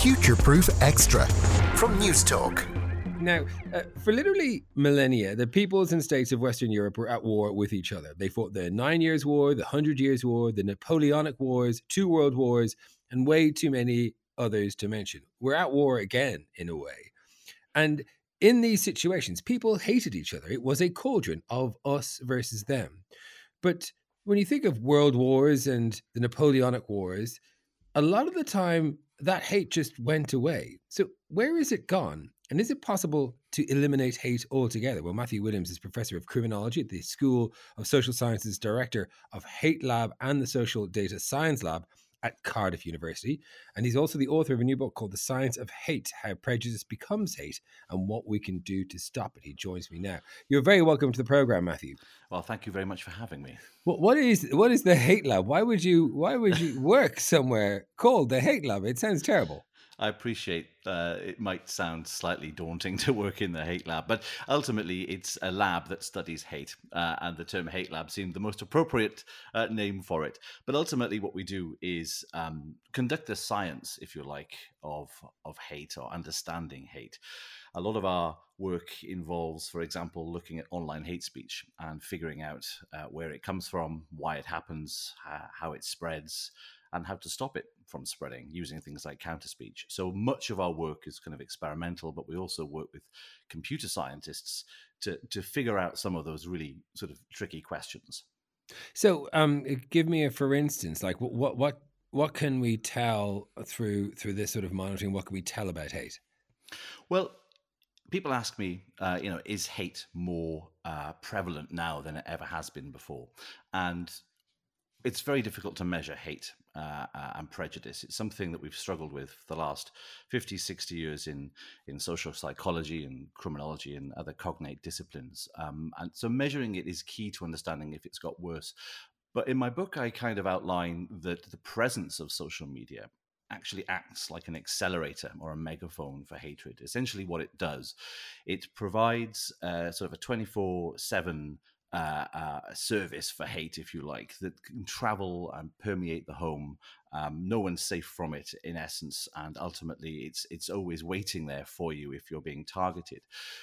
Future Proof Extra from Newstalk. Now, uh, for literally millennia, the peoples and states of Western Europe were at war with each other. They fought the Nine Years' War, the Hundred Years' War, the Napoleonic Wars, two World Wars, and way too many others to mention. We're at war again, in a way. And in these situations, people hated each other. It was a cauldron of us versus them. But when you think of world wars and the Napoleonic Wars, a lot of the time that hate just went away. So, where is it gone? And is it possible to eliminate hate altogether? Well, Matthew Williams is professor of criminology at the School of Social Sciences, director of Hate Lab and the Social Data Science Lab at Cardiff University. And he's also the author of a new book called The Science of Hate How Prejudice Becomes Hate and What We Can Do to Stop It. He joins me now. You're very welcome to the program, Matthew. Well, thank you very much for having me. What, what is what is the Hate Lab? Why would you why would you work somewhere called the Hate Lab? It sounds terrible. I appreciate uh, it might sound slightly daunting to work in the hate lab, but ultimately it's a lab that studies hate, uh, and the term hate lab seemed the most appropriate uh, name for it. But ultimately, what we do is um, conduct the science, if you like, of of hate or understanding hate. A lot of our work involves, for example, looking at online hate speech and figuring out uh, where it comes from, why it happens, how it spreads and how to stop it from spreading using things like counter speech. So much of our work is kind of experimental, but we also work with computer scientists to to figure out some of those really sort of tricky questions. So, um, give me a for instance, like what what what can we tell through through this sort of monitoring? What can we tell about hate? Well, people ask me, uh, you know, is hate more uh, prevalent now than it ever has been before? And it's very difficult to measure hate uh, uh, and prejudice. It's something that we've struggled with for the last 50, 60 years in, in social psychology and criminology and other cognate disciplines. Um, and so measuring it is key to understanding if it's got worse. But in my book, I kind of outline that the presence of social media actually acts like an accelerator or a megaphone for hatred. Essentially, what it does, it provides uh, sort of a 24 7 uh, uh, service for hate, if you like, that can travel and permeate the home. Um, no one's safe from it, in essence, and ultimately, it's it's always waiting there for you if you're being targeted.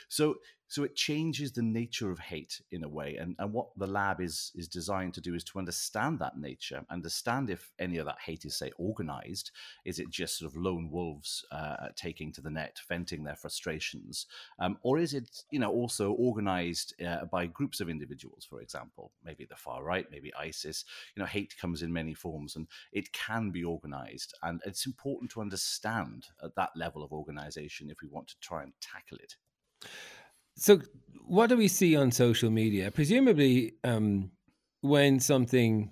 So so it changes the nature of hate in a way. And, and what the lab is, is designed to do is to understand that nature, understand if any of that hate is, say, organized. Is it just sort of lone wolves uh, taking to the net, venting their frustrations? Um, or is it, you know, also organized uh, by groups of individuals, for example, maybe the far right, maybe ISIS? You know, hate comes in many forms and it can be organized. And it's important to understand at that level of organization if we want to try and tackle it. So, what do we see on social media? Presumably, um, when something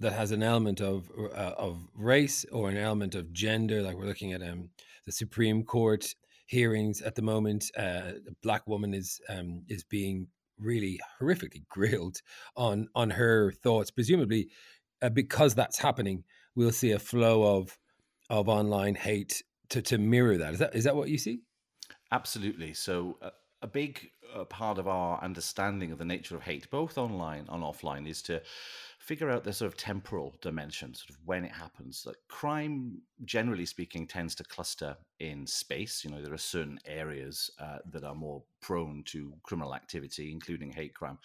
that has an element of uh, of race or an element of gender, like we're looking at um, the Supreme Court hearings at the moment, uh, a black woman is um, is being really horrifically grilled on on her thoughts. Presumably, uh, because that's happening, we'll see a flow of of online hate to to mirror that. Is that is that what you see? Absolutely. So uh, a big uh, part of our understanding of the nature of hate, both online and offline, is to figure out the sort of temporal dimension, sort of when it happens. Like crime, generally speaking, tends to cluster in space. You know, there are certain areas uh, that are more prone to criminal activity, including hate crime.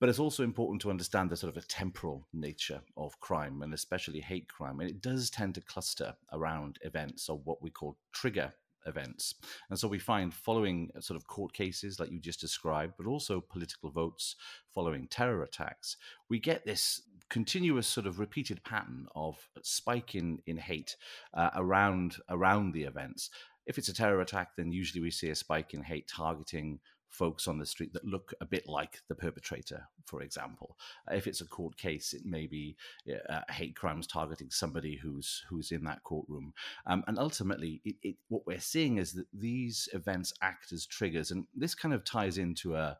But it's also important to understand the sort of a temporal nature of crime, and especially hate crime. And it does tend to cluster around events or what we call trigger events. And so we find following sort of court cases like you just described, but also political votes following terror attacks, we get this continuous sort of repeated pattern of spike in in hate uh, around around the events. If it's a terror attack, then usually we see a spike in hate targeting folks on the street that look a bit like the perpetrator, for example. If it's a court case, it may be uh, hate crimes targeting somebody who's who's in that courtroom. Um, and ultimately, it, it, what we're seeing is that these events act as triggers, and this kind of ties into a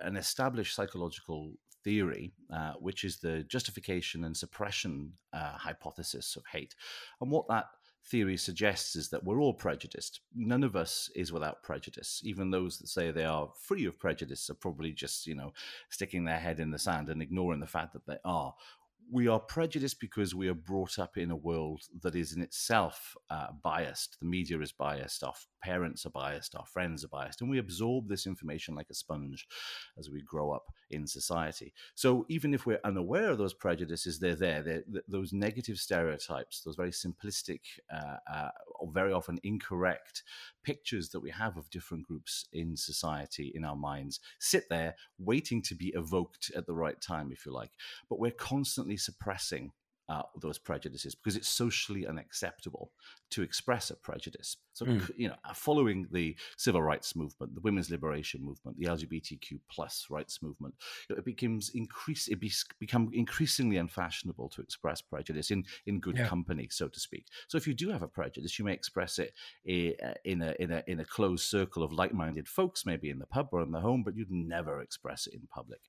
an established psychological theory, uh, which is the justification and suppression uh, hypothesis of hate. And what that theory suggests is that we're all prejudiced. None of us is without prejudice. Even those that say they are free of prejudice are probably just, you know, sticking their head in the sand and ignoring the fact that they are. we are prejudiced because we are brought up in a world that is in itself uh, biased. The media is biased, our parents are biased, our friends are biased, and we absorb this information like a sponge as we grow up in society. So even if we're unaware of those prejudices, they're there. They're, those negative stereotypes, those very simplistic, uh, uh, or very often incorrect pictures that we have of different groups in society in our minds sit there waiting to be evoked at the right time, if you like. But we're constantly suppressing uh, those prejudices because it's socially unacceptable to express a prejudice. So, mm. you know, uh, following the civil rights movement, the women's liberation movement, the LGBTQ plus rights movement, it becomes increase it be, become increasingly unfashionable to express prejudice in in good yeah. company, so to speak. So, if you do have a prejudice, you may express it uh, in a in a in a closed circle of like minded folks, maybe in the pub or in the home, but you'd never express it in public.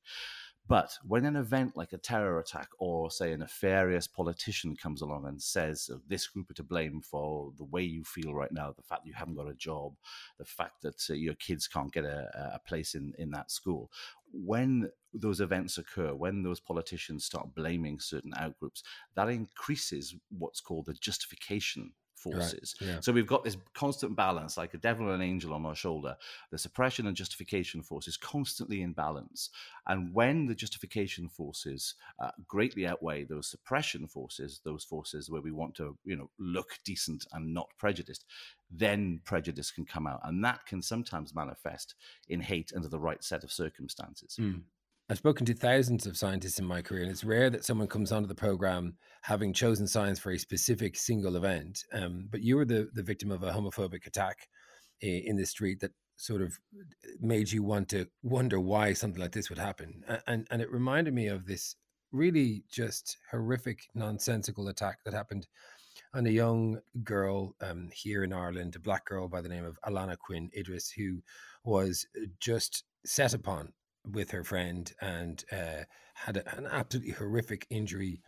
But when an event like a terror attack or, say, a nefarious politician comes along and says this group are to blame for the way you feel right now, the fact that you haven't got a job, the fact that uh, your kids can't get a, a place in, in that school, when those events occur, when those politicians start blaming certain outgroups, that increases what's called the justification forces. Right, yeah. So we've got this constant balance, like a devil and an angel on our shoulder. The suppression and justification forces constantly in balance. And when the justification forces uh, greatly outweigh those suppression forces, those forces where we want to, you know, look decent and not prejudiced, then prejudice can come out, and that can sometimes manifest in hate under the right set of circumstances. Mm. I've spoken to thousands of scientists in my career, and it's rare that someone comes onto the program having chosen science for a specific single event. Um, but you were the, the victim of a homophobic attack in the street that sort of made you want to wonder why something like this would happen. And, and it reminded me of this really just horrific, nonsensical attack that happened on a young girl um, here in Ireland, a black girl by the name of Alana Quinn Idris, who was just set upon with her friend and uh, had a, an absolutely horrific injury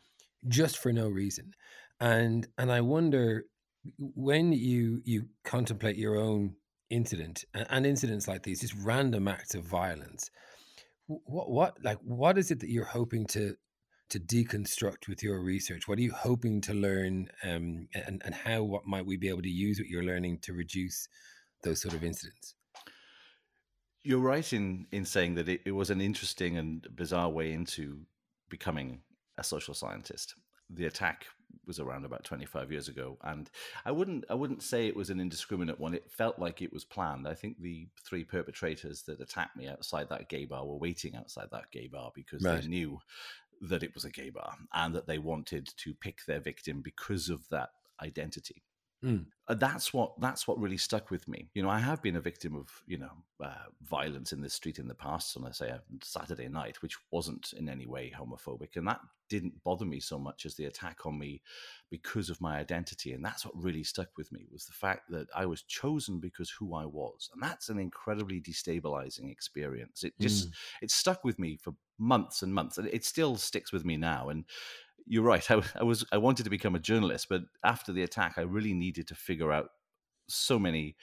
just for no reason. And and I wonder when you you contemplate your own incident and, incidents like these, just random acts of violence. What what like what is it that you're hoping to to deconstruct with your research? What are you hoping to learn, um, and and how what might we be able to use what you're learning to reduce those sort of incidents? You're right in in saying that it, it was an interesting and bizarre way into becoming a social scientist. The attack was around about 25 years ago and i wouldn't i wouldn't say it was an indiscriminate one it felt like it was planned i think the three perpetrators that attacked me outside that gay bar were waiting outside that gay bar because right. they knew that it was a gay bar and that they wanted to pick their victim because of that identity Mm. That's what that's what really stuck with me. You know, I have been a victim of you know uh, violence in the street in the past, on I say a Saturday night, which wasn't in any way homophobic, and that didn't bother me so much as the attack on me because of my identity, and that's what really stuck with me was the fact that I was chosen because who I was, and that's an incredibly destabilizing experience. It just mm. it stuck with me for months and months, and it still sticks with me now, and you're right. I, I, was I wanted to become a journalist, but after the attack, I really needed to figure out so many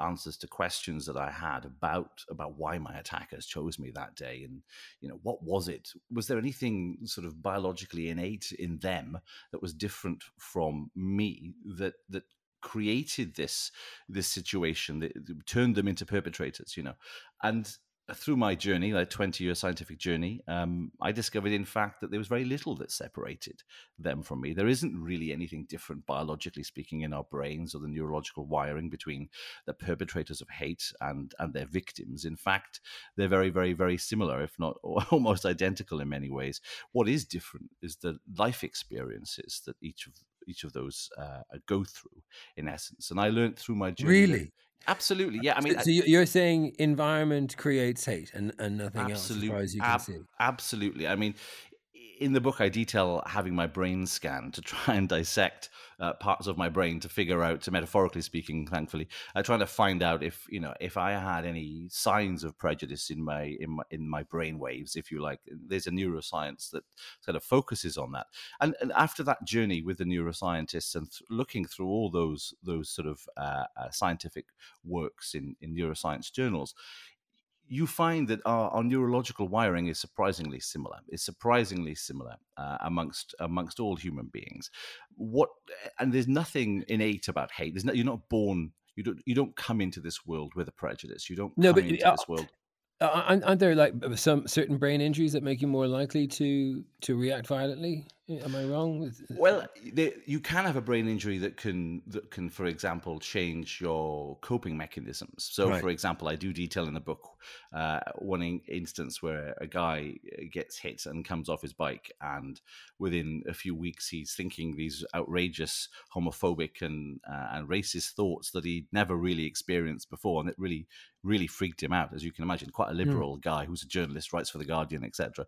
answers to questions that I had about about why my attackers chose me that day, and you know what was it? Was there anything sort of biologically innate in them that was different from me that that created this this situation that turned them into perpetrators? You know, and through my journey, like 20 year scientific journey, um, I discovered, in fact, that there was very little that separated them from me. There isn't really anything different, biologically speaking, in our brains or the neurological wiring between the perpetrators of hate and, and their victims. In fact, they're very, very, very similar, if not almost identical in many ways. What is different is the life experiences that each of each of those uh, go through, in essence. And I learned through my journey. Really? Absolutely, yeah. I mean, so you're saying environment creates hate and, and nothing absolutely, else, as far as you can ab- see. Absolutely. I mean, in the book, I detail having my brain scanned to try and dissect uh, parts of my brain to figure out, metaphorically speaking, thankfully, uh, trying to find out if you know if I had any signs of prejudice in my in my in my brain waves, if you like. There's a neuroscience that sort of focuses on that. And, and after that journey with the neuroscientists and th- looking through all those those sort of uh, uh scientific works in in neuroscience journals, you find that our, our, neurological wiring is surprisingly similar. It's surprisingly similar uh, amongst amongst all human beings. What and there's nothing innate about hate. There's no, you're not born. You don't you don't come into this world with a prejudice. You don't no, but, into uh, this world. Uh, aren't there like some certain brain injuries that make you more likely to to react violently? Am I wrong? With... Well, they, you can have a brain injury that can that can, for example, change your coping mechanisms. So, right. for example, I do detail in the book uh, one in, instance where a guy uh, gets hit and comes off his bike, and within a few weeks, he's thinking these outrageous homophobic and uh, and racist thoughts that he'd never really experienced before, and it really really freaked him out, as you can imagine. Quite a hmm. liberal mm. guy who's a journalist, writes for the Guardian, etc.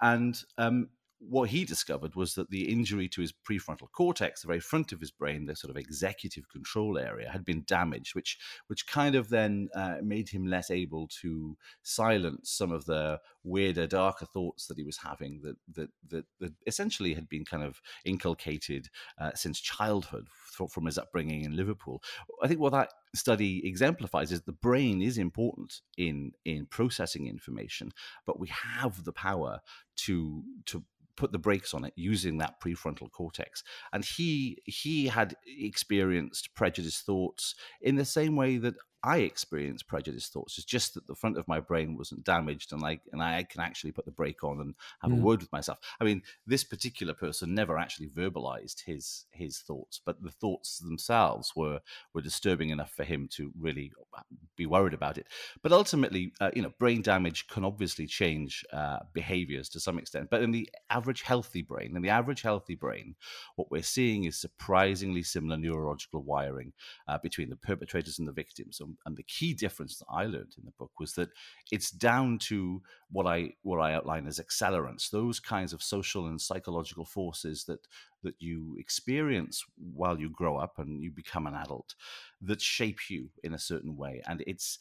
And um, what he discovered was that the injury to his prefrontal cortex, the very front of his brain, the sort of executive control area, had been damaged, which which kind of then uh, made him less able to silence some of the weirder, darker thoughts that he was having that that that, that essentially had been kind of inculcated uh, since childhood from his upbringing in Liverpool. I think what that study exemplifies is the brain is important in in processing information, but we have the power to to put the brakes on it using that prefrontal cortex. And he he had experienced prejudiced thoughts in the same way that I experience prejudice thoughts. It's just that the front of my brain wasn't damaged, and I and I can actually put the brake on and have mm. a word with myself. I mean, this particular person never actually verbalized his his thoughts, but the thoughts themselves were were disturbing enough for him to really uh, be worried about it. But ultimately, uh, you know, brain damage can obviously change uh, behaviors to some extent. But in the average healthy brain, in the average healthy brain, what we're seeing is surprisingly similar neurological wiring uh, between the perpetrators and the victims. And the key difference that I learned in the book was that it's down to what I what I outline as accelerants, those kinds of social and psychological forces that that you experience while you grow up and you become an adult that shape you in a certain way, and it's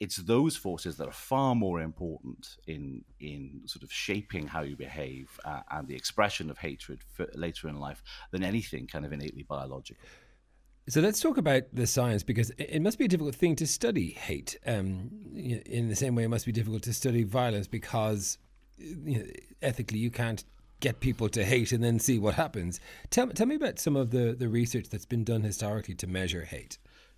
it's those forces that are far more important in in sort of shaping how you behave uh, and the expression of hatred later in life than anything kind of innately biological. So let's talk about the science because it must be a difficult thing to study hate. Um, in the same way, it must be difficult to study violence because you know, ethically you can't get people to hate and then see what happens. Tell, tell me about some of the, the research that's been done historically to measure hate.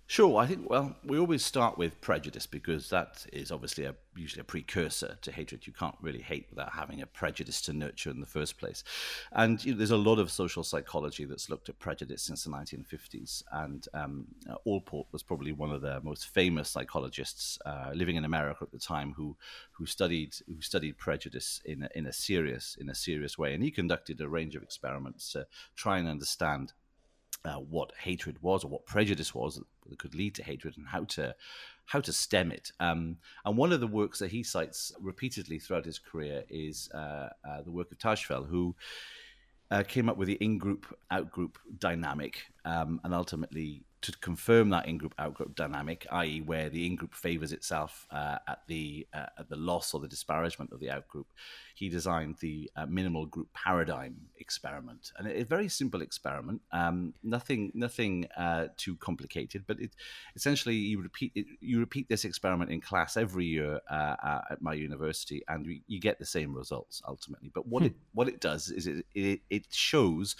Sure, I think well, we always start with prejudice because that is obviously a, usually a precursor to hatred. You can't really hate without having a prejudice to nurture in the first place. And you know, there's a lot of social psychology that's looked at prejudice since the 1950s. And um, Allport was probably one of the most famous psychologists uh, living in America at the time who who studied who studied prejudice in a, in a serious in a serious way. And he conducted a range of experiments to try and understand what hatred was or what prejudice was that could lead to hatred and how to how to stem it. Um, and one of the works that he cites repeatedly throughout his career is uh, uh, the work of Tajfel, who uh, came up with the in-group out-group dynamic um, and ultimately to confirm that in-group out-group dynamic, i.e., where the in-group favors itself uh, at the uh, at the loss or the disparagement of the out-group, he designed the uh, minimal group paradigm experiment, and a very simple experiment, um, nothing nothing uh, too complicated, but it essentially you repeat it, you repeat this experiment in class every year uh, uh, at my university, and you, you, get the same results ultimately. But what hmm. it what it does is it, it, it shows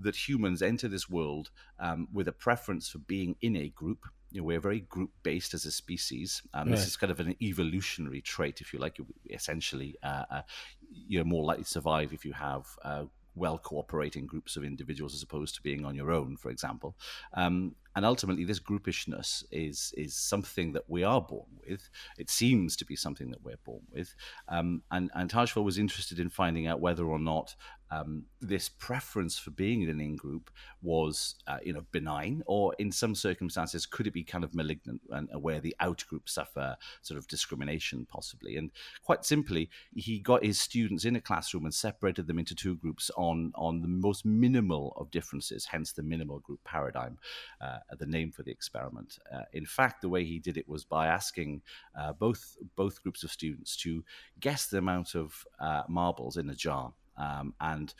that humans enter this world um, with a preference for being in a group. You know, we're very group based as a species. Um, right. This is kind of an evolutionary trait, if you like. Essentially, uh, uh, you're more likely to survive if you have uh, well cooperating groups of individuals as opposed to being on your own, for example. Um, and ultimately, this groupishness is is something that we are born with. It seems to be something that we're born with. Um, and and Tajfel was interested in finding out whether or not um, this preference for being in an in group was, uh, you know, benign, or in some circumstances could it be kind of malignant, and where the out group suffer sort of discrimination possibly. And quite simply, he got his students in a classroom and separated them into two groups on on the most minimal of differences, hence the minimal group paradigm, uh, the name for the experiment. Uh, in fact, the way he did it was by asking uh, both both groups of students to guess the amount of uh, marbles in a jar um, and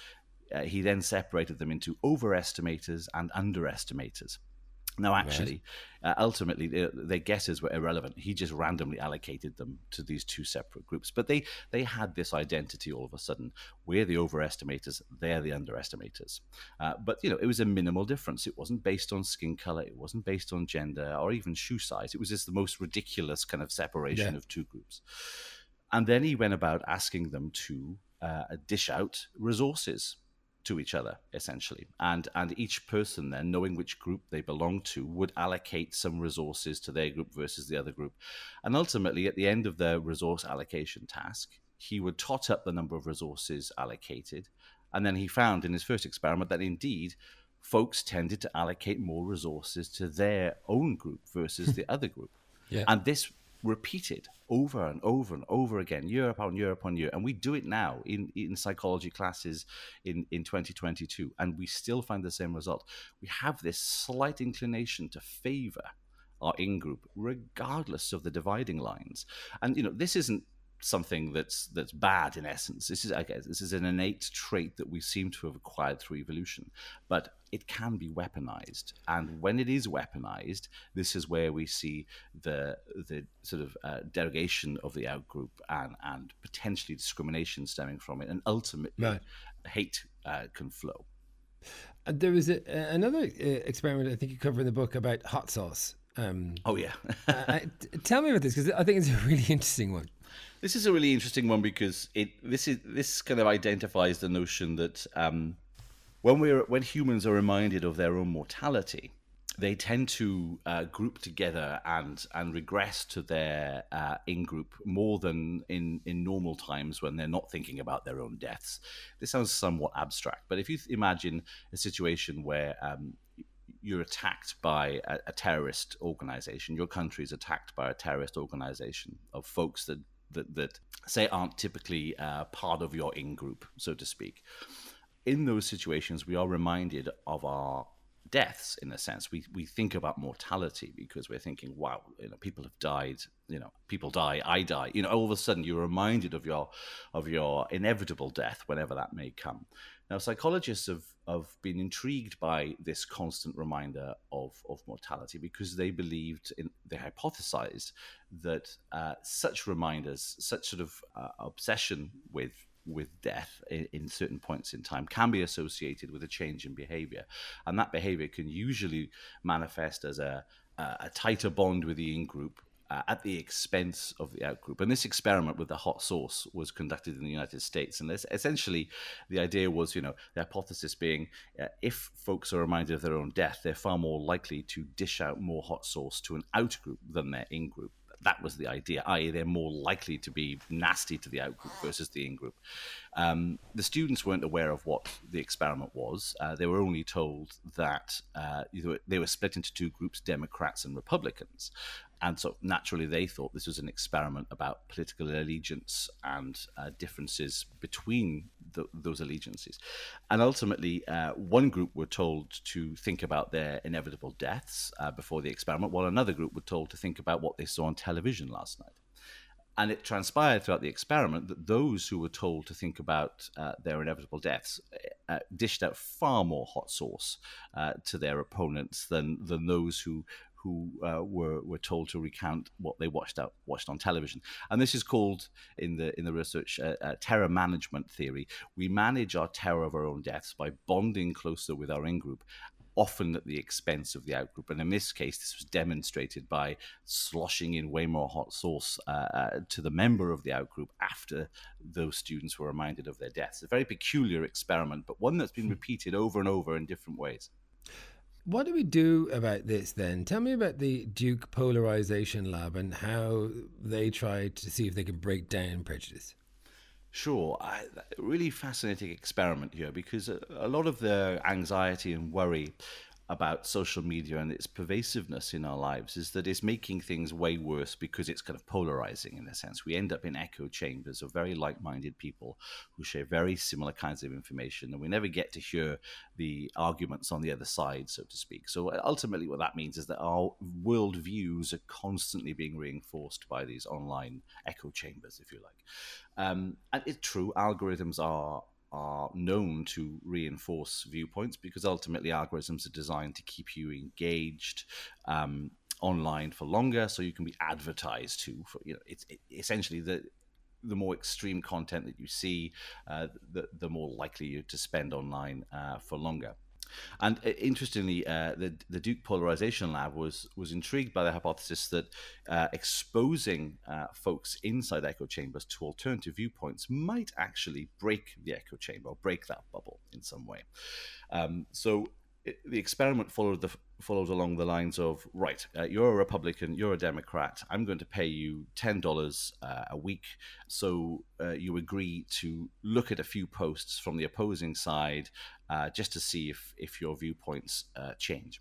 uh, he then separated them into overestimators and underestimators. Now, actually, right. uh, ultimately, their, their guesses were irrelevant. He just randomly allocated them to these two separate groups. But they they had this identity all of a sudden. We're the overestimators. They're the underestimators. Uh, but you know, it was a minimal difference. It wasn't based on skin color. It wasn't based on gender or even shoe size. It was just the most ridiculous kind of separation yeah. of two groups. And then he went about asking them to uh, dish out resources to each other essentially. And and each person then knowing which group they belong to would allocate some resources to their group versus the other group. And ultimately at the end of the resource allocation task he would tot up the number of resources allocated. And then he found in his first experiment that indeed folks tended to allocate more resources to their own group versus the other group. Yeah. and this repeated over and over and over again, year upon year upon year. And we do it now in, in psychology classes in, in 2022, and we still find the same result. We have this slight inclination to favor our in group, regardless of the dividing lines. And, you know, this isn't something that's that's bad in essence. This is I guess this is an innate trait that we seem to have acquired through evolution, but it can be weaponized. And when it is weaponized, this is where we see the the sort of uh, derogation of the outgroup and and potentially discrimination stemming from it, and ultimately right. hate uh, can flow. Uh, there was a, another uh, experiment I think you cover in the book about hot sauce. Um, oh yeah. uh, tell me about this because I think it's a really interesting one. This is a really interesting one because it this is this kind of identifies the notion that um, when we're when humans are reminded of their own mortality, they tend to uh, group together and and regress to their uh, in group more than in in normal times when they're not thinking about their own deaths. This sounds somewhat abstract, but if you imagine a situation where um, you're attacked by a, a, terrorist organization, your country is attacked by a terrorist organization of folks that that, that say aren't typically uh, part of your in group, so to speak. In those situations, we are reminded of our deaths in a sense. We we think about mortality because we're thinking, wow, you know, people have died. You know, people die. I die. You know, all of a sudden you're reminded of your of your inevitable death, whenever that may come. Now, psychologists have, have been intrigued by this constant reminder of, of mortality because they believed, in, they hypothesized that uh, such reminders, such sort of uh, obsession with with death in, in, certain points in time can be associated with a change in behavior. And that behavior can usually manifest as a, a tighter bond with the in group uh, at the expense of the outgroup. And this experiment with the hot sauce was conducted in the United States. And this, essentially, the idea was, you know, the hypothesis being uh, if folks are reminded of their own death, they're far more likely to dish out more hot sauce to an outgroup than their in group that was the idea, i.e., they're more likely to be nasty to the outgroup versus the in group. Um, the students weren't aware of what the experiment was. Uh, they were only told that uh, they were split into two groups, Democrats and Republicans. And so naturally, they thought this was an experiment about political allegiance and uh, differences between the, those allegiances. And ultimately, uh, one group were told to think about their inevitable deaths uh, before the experiment, while another group were told to think about what they saw on television last night. And it transpired throughout the experiment that those who were told to think about uh, their inevitable deaths uh, dished out far more hot sauce uh, to their opponents than than those who who uh, were were told to recount what they watched out watched on television. And this is called in the in the research uh, uh, terror management theory. We manage our terror of our own deaths by bonding closer with our in group. Often at the expense of the outgroup, and in this case, this was demonstrated by sloshing in way more hot sauce uh, uh, to the member of the outgroup after those students were reminded of their deaths. A very peculiar experiment, but one that's been hmm. repeated over and over in different ways. What do we do about this then? Tell me about the Duke Polarization Lab and how they try to see if they can break down prejudice. Sure, I, really fascinating experiment here because a, a lot of the anxiety and worry about social media and its pervasiveness in our lives is that it's making things way worse because it's kind of polarizing in a sense. We end up in echo chambers of very like minded people who share very similar kinds of information, and we never get to hear the arguments on the other side, so to speak. So ultimately, what that means is that our worldviews are constantly being reinforced by these online echo chambers, if you like. Um, and it's true, algorithms are are known to reinforce viewpoints because ultimately algorithms are designed to keep you engaged um, online for longer, so you can be advertised to. For you know, it's it, essentially the the more extreme content that you see, uh, the the more likely you're to spend online uh, for longer. And uh, interestingly, uh, the the Duke Polarization Lab was was intrigued by the hypothesis that uh, exposing uh, folks inside echo chambers to alternative viewpoints might actually break the echo chamber, or break that bubble in some way. Um, so the experiment followed the followed along the lines of right uh, you're a republican you're a democrat i'm going to pay you $10 uh, a week so uh, you agree to look at a few posts from the opposing side uh, just to see if if your viewpoints uh, change.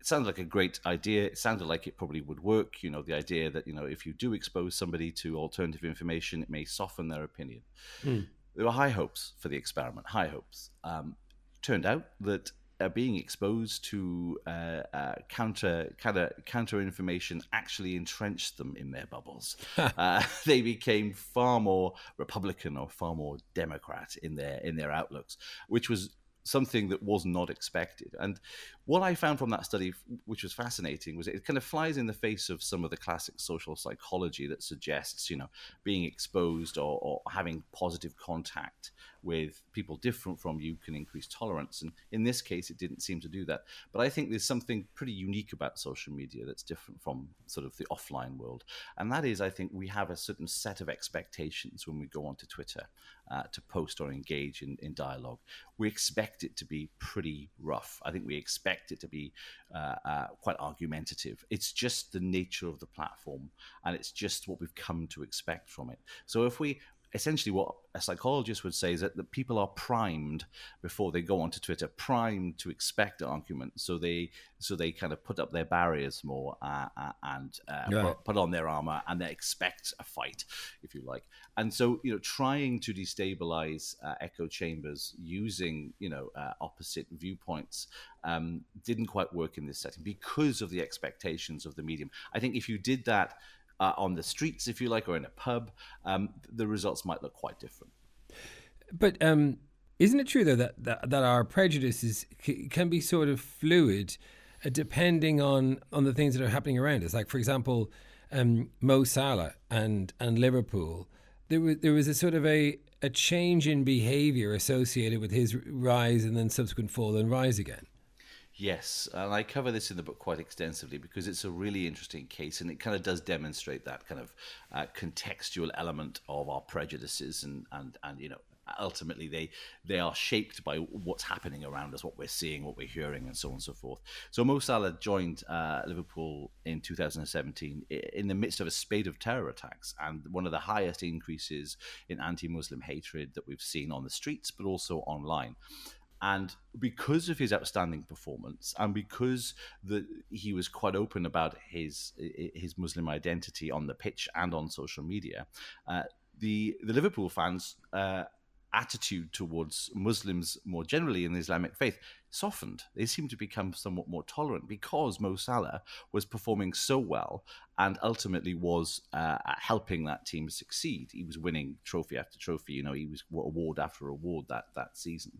It sounded like a great idea. It sounded like it probably would work. You know the idea that you know if you do expose somebody to alternative information it may soften their opinion. Mm. there were high hopes for the experiment high hopes. Um, turned out that uh, being exposed to uh, uh, counter kind of counter information actually entrenched them in their bubbles. Uh, they became far more Republican or far more Democrat in their in their outlooks, which was something that was not expected. And what I found from that study, which was fascinating, was it kind of flies in the face of some of the classic social psychology that suggests, you know, being exposed or, or having positive contact with people different from you can increase tolerance. And in this case, it didn't seem to do that. But I think there's something pretty unique about social media that's different from sort of the offline world. And that is, I think we have a certain set of expectations when we go onto Twitter uh, to post or engage in, in dialogue. We expect it to be pretty rough. I think we expect it to be uh, uh, quite argumentative. It's just the nature of the platform, and it's just what we've come to expect from it. So if we essentially what a psychologist would say is that the people are primed before they go onto Twitter, primed to expect argument. So they so they kind of put up their barriers more uh, uh, and uh, yeah. put, put, on their armor and they expect a fight, if you like. And so you know, trying to destabilize uh, echo chambers using you know uh, opposite viewpoints um, didn't quite work in this setting because of the expectations of the medium. I think if you did that uh, on the streets, if you like, or in a pub, um, the results might look quite different. But um, isn't it true though that, that, that our prejudices c- can be sort of fluid, uh, depending on on the things that are happening around us? Like, for example, um, Mo Salah and and Liverpool. There was there was a sort of a a change in behaviour associated with his rise and then subsequent fall and rise again. Yes, and I cover this in the book quite extensively because it's a really interesting case, and it kind of does demonstrate that kind of uh, contextual element of our prejudices, and and and you know, ultimately they they are shaped by what's happening around us, what we're seeing, what we're hearing, and so on and so forth. So Mo Salah joined uh, Liverpool in 2017 in the midst of a spate of terror attacks and one of the highest increases in anti-Muslim hatred that we've seen on the streets, but also online. And because of his outstanding performance, and because the, he was quite open about his his Muslim identity on the pitch and on social media, uh, the the Liverpool fans uh, attitude towards Muslims more generally in the Islamic faith softened. They seemed to become somewhat more tolerant because Mo Salah was performing so well and ultimately was uh, helping that team succeed. He was winning trophy after trophy. You know, he was award after award that that season,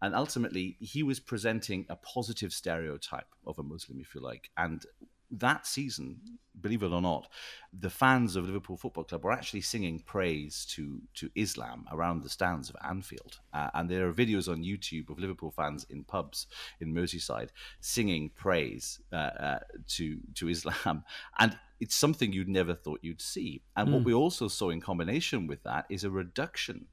and ultimately he was presenting a positive stereotype of a Muslim, if you like, and that season, believe it or not, the fans of Liverpool Football Club were actually singing praise to to Islam around the stands of Anfield, uh, and there are videos on YouTube of Liverpool fans in pubs in Merseyside singing praise uh, uh, to to Islam, and it's something you'd never thought you'd see. And mm. what hmm. we also saw in combination with that is a reduction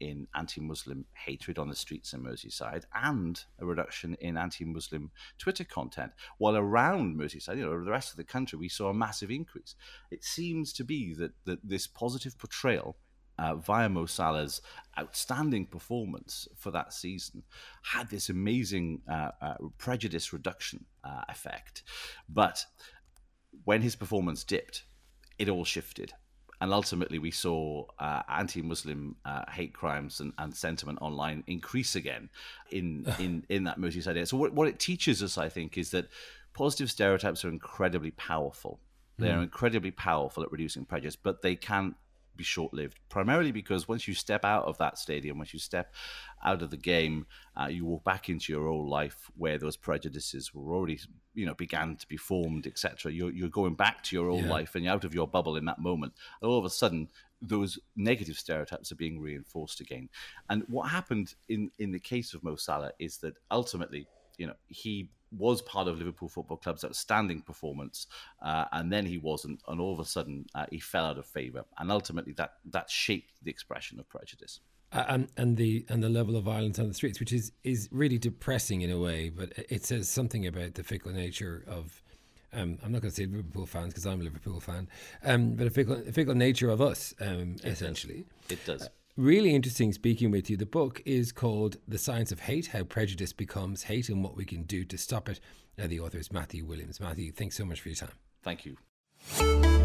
in anti-Muslim hatred on the streets in Merseyside and a reduction in anti-Muslim Twitter content. While around Merseyside, you know, the rest of the country, we saw a massive increase. It seems to be that, that this positive portrayal uh, via Mo Salah's outstanding performance for that season had this amazing uh, uh, prejudice reduction uh, effect. But when his performance dipped, it all shifted and ultimately we saw uh, anti-Muslim uh, hate crimes and, and, sentiment online increase again in in in that Merseyside area. So what, what it teaches us, I think, is that positive stereotypes are incredibly powerful. They are mm. incredibly powerful at reducing prejudice, but they can be short lived, primarily because once you step out of that stadium, once you step out of the game, uh, you walk back into your old life where those prejudices were already, you know, began to be formed, etc. You're, you're going back to your old yeah. life and you're out of your bubble in that moment. And all of a sudden, those negative stereotypes are being reinforced again. And what happened in, in the case of Mo Salah is that ultimately, you know, he was part of Liverpool Football Club's outstanding performance, uh, and then he wasn't, and all of a sudden uh, he fell out of favour, and ultimately that that shaped the expression of prejudice. Uh, and and the and the level of violence on the streets, which is is really depressing in a way, but it says something about the fickle nature of. Um, I'm not going to say Liverpool fans because I'm a Liverpool fan, um, but a fickle, a fickle nature of us, um, it essentially. Does. It does. Uh, really interesting speaking with you. The book is called The Science of Hate How Prejudice Becomes Hate and What We Can Do to Stop It. Now, the author is Matthew Williams. Matthew, thanks so much for your time. Thank you.